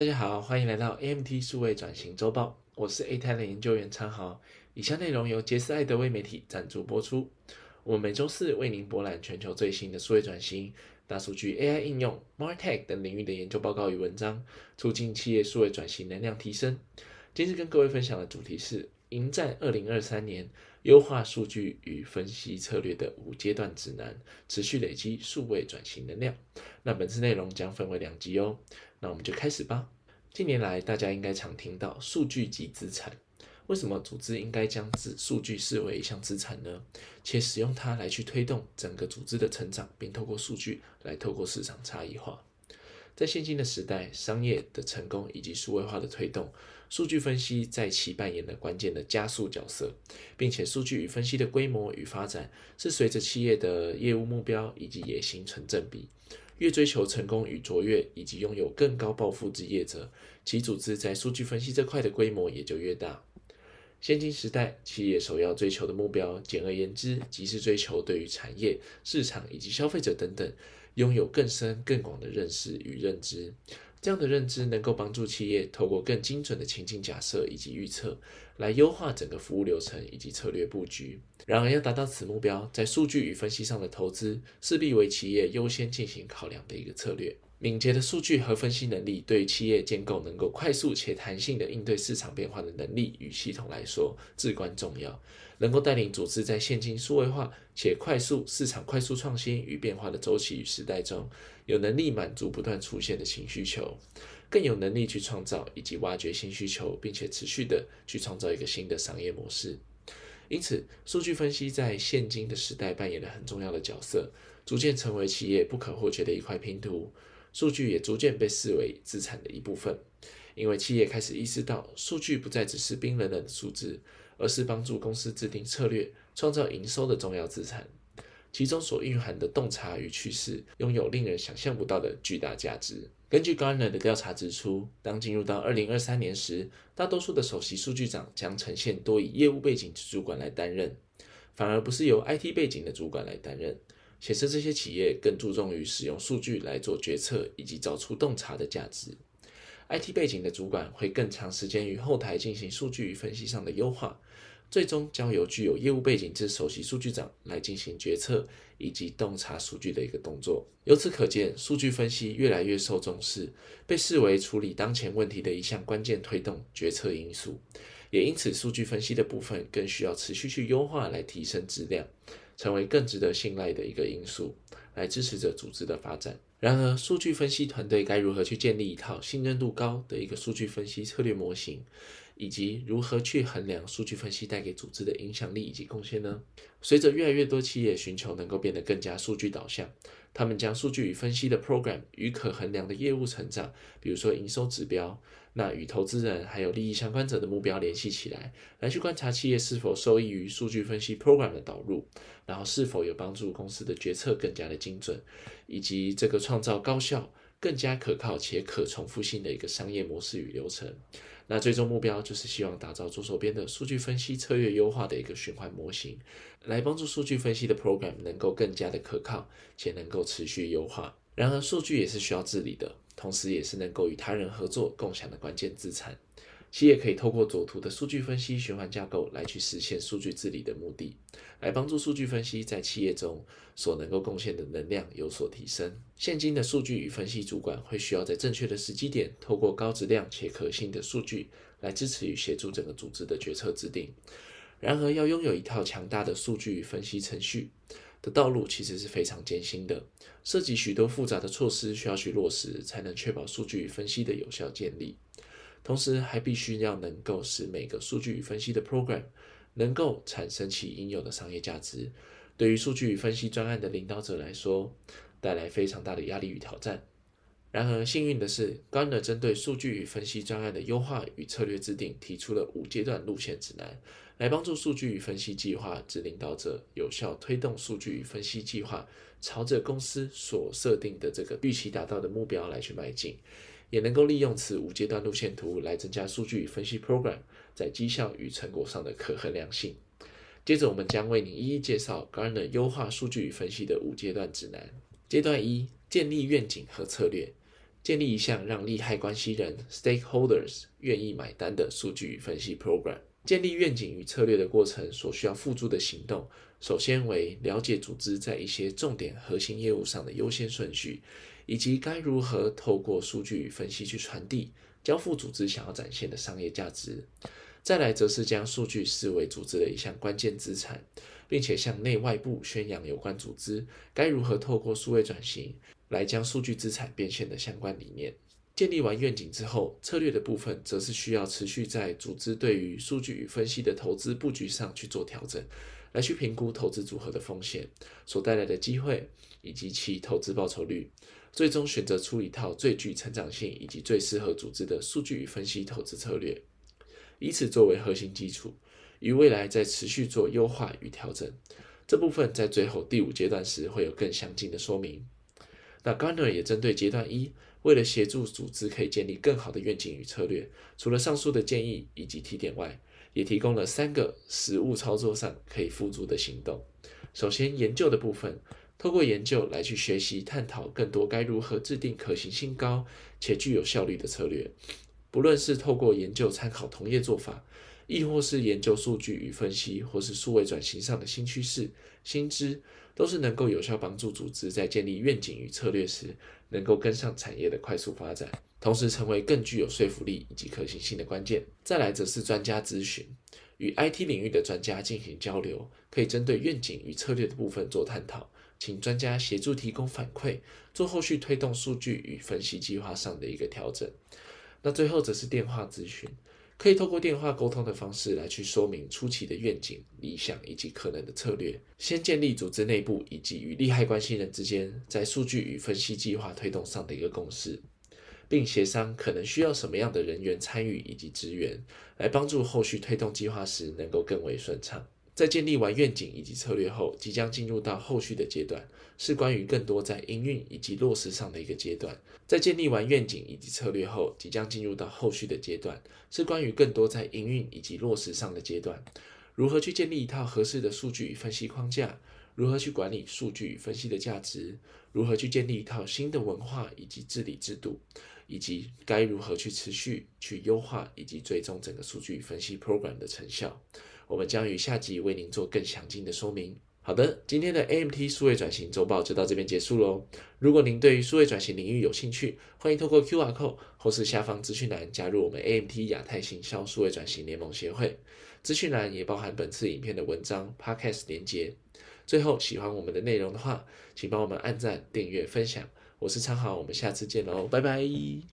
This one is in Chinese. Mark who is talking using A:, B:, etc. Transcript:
A: 大家好，欢迎来到 AMT 数位转型周报，我是 A 泰的研究员昌豪。以下内容由杰斯艾德威媒体赞助播出。我们每周四为您博览全球最新的数位转型、大数据、AI 应用、MarTech 等领域的研究报告与文章，促进企业数位转型能量提升。今日跟各位分享的主题是迎战二零二三年，优化数据与分析策略的五阶段指南，持续累积数位转型能量。那本次内容将分为两集哦。那我们就开始吧。近年来，大家应该常听到“数据即资产”。为什么组织应该将资数据视为一项资产呢？且使用它来去推动整个组织的成长，并透过数据来透过市场差异化。在现今的时代，商业的成功以及数位化的推动，数据分析在其扮演了关键的加速角色，并且数据与分析的规模与发展是随着企业的业务目标以及野心成正比。越追求成功与卓越，以及拥有更高抱负之业者，其组织在数据分析这块的规模也就越大。现今时代，企业首要追求的目标，简而言之，即是追求对于产业、市场以及消费者等等，拥有更深更广的认识与认知。这样的认知能够帮助企业透过更精准的情境假设以及预测，来优化整个服务流程以及策略布局。然而，要达到此目标，在数据与分析上的投资，势必为企业优先进行考量的一个策略。敏捷的数据和分析能力，对于企业建构能够快速且弹性的应对市场变化的能力与系统来说至关重要，能够带领组织在现今数位化且快速市场快速创新与变化的周期与时代中，有能力满足不断出现的新需求，更有能力去创造以及挖掘新需求，并且持续的去创造一个新的商业模式。因此，数据分析在现今的时代扮演了很重要的角色，逐渐成为企业不可或缺的一块拼图。数据也逐渐被视为资产的一部分，因为企业开始意识到，数据不再只是冰冷冷的数字，而是帮助公司制定策略、创造营收的重要资产。其中所蕴含的洞察与趋势，拥有令人想象不到的巨大价值。根据 Gartner 的调查指出，当进入到二零二三年时，大多数的首席数据长将呈现多以业务背景的主管来担任，反而不是由 IT 背景的主管来担任。显示这些企业更注重于使用数据来做决策，以及找出洞察的价值。IT 背景的主管会更长时间与后台进行数据与分析上的优化，最终交由具有业务背景之首席数据长来进行决策以及洞察数据的一个动作。由此可见，数据分析越来越受重视，被视为处理当前问题的一项关键推动决策因素。也因此，数据分析的部分更需要持续去优化来提升质量。成为更值得信赖的一个因素，来支持着组织的发展。然而，数据分析团队该如何去建立一套信任度高的一个数据分析策略模型，以及如何去衡量数据分析带给组织的影响力以及贡献呢？随着越来越多企业寻求能够变得更加数据导向，他们将数据与分析的 program 与可衡量的业务成长，比如说营收指标。那与投资人还有利益相关者的目标联系起来，来去观察企业是否受益于数据分析 program 的导入，然后是否有帮助公司的决策更加的精准，以及这个创造高效、更加可靠且可重复性的一个商业模式与流程。那最终目标就是希望打造左手边的数据分析策略优化的一个循环模型，来帮助数据分析的 program 能够更加的可靠且能够持续优化。然而，数据也是需要治理的。同时，也是能够与他人合作共享的关键资产。企业可以透过左图的数据分析循环架构来去实现数据治理的目的，来帮助数据分析在企业中所能够贡献的能量有所提升。现今的数据与分析主管会需要在正确的时机点，透过高质量且可信的数据来支持与协助整个组织的决策制定。然而，要拥有一套强大的数据分析程序。的道路其实是非常艰辛的，涉及许多复杂的措施需要去落实，才能确保数据与分析的有效建立。同时，还必须要能够使每个数据与分析的 program 能够产生其应有的商业价值。对于数据与分析专案的领导者来说，带来非常大的压力与挑战。然而，幸运的是，Gartner 针对数据与分析专案的优化与策略制定，提出了五阶段路线指南。来帮助数据与分析计划之领导者有效推动数据与分析计划，朝着公司所设定的这个预期达到的目标来去迈进，也能够利用此五阶段路线图来增加数据分析 program 在绩效与成果上的可衡量性。接着，我们将为您一一介绍 Gartner 优化数据与分析的五阶段指南。阶段一：建立愿景和策略。建立一项让利害关系人 （stakeholders） 愿意买单的数据与分析 program。建立愿景与策略的过程所需要付诸的行动，首先为了解组织在一些重点核心业务上的优先顺序，以及该如何透过数据与分析去传递、交付组织想要展现的商业价值。再来则是将数据视为组织的一项关键资产，并且向内外部宣扬有关组织该如何透过数位转型来将数据资产变现的相关理念。建立完愿景之后，策略的部分则是需要持续在组织对于数据与分析的投资布局上去做调整，来去评估投资组合的风险所带来的机会以及其投资报酬率，最终选择出一套最具成长性以及最适合组织的数据与分析投资策略，以此作为核心基础，于未来再持续做优化与调整。这部分在最后第五阶段时会有更详尽的说明。那 Garner 也针对阶段一。为了协助组织可以建立更好的愿景与策略，除了上述的建议以及提点外，也提供了三个实务操作上可以付诸的行动。首先，研究的部分，透过研究来去学习探讨更多该如何制定可行性高且具有效率的策略。不论是透过研究参考同业做法，亦或是研究数据与分析，或是数位转型上的新趋势、新知，都是能够有效帮助组织在建立愿景与策略时。能够跟上产业的快速发展，同时成为更具有说服力以及可行性的关键。再来则是专家咨询，与 IT 领域的专家进行交流，可以针对愿景与策略的部分做探讨，请专家协助提供反馈，做后续推动数据与分析计划上的一个调整。那最后则是电话咨询。可以透过电话沟通的方式来去说明初期的愿景、理想以及可能的策略，先建立组织内部以及与利害关系人之间在数据与分析计划推动上的一个共识，并协商可能需要什么样的人员参与以及支援，来帮助后续推动计划时能够更为顺畅。在建立完愿景以及策略后，即将进入到后续的阶段，是关于更多在营运以及落实上的一个阶段。在建立完愿景以及策略后，即将进入到后续的阶段，是关于更多在营运以及落实上的阶段。如何去建立一套合适的数据分析框架？如何去管理数据分析的价值？如何去建立一套新的文化以及治理制度？以及该如何去持续去优化以及追踪整个数据分析 program 的成效？我们将于下集为您做更详尽的说明。好的，今天的 AMT 数位转型周报就到这边结束喽。如果您对于数位转型领域有兴趣，欢迎透过 QR code 或是下方资讯栏加入我们 AMT 亚太行销数位转型联盟协会。资讯栏也包含本次影片的文章、Podcast 连接。最后，喜欢我们的内容的话，请帮我们按赞、订阅、分享。我是昌豪，我们下次见喽，拜拜。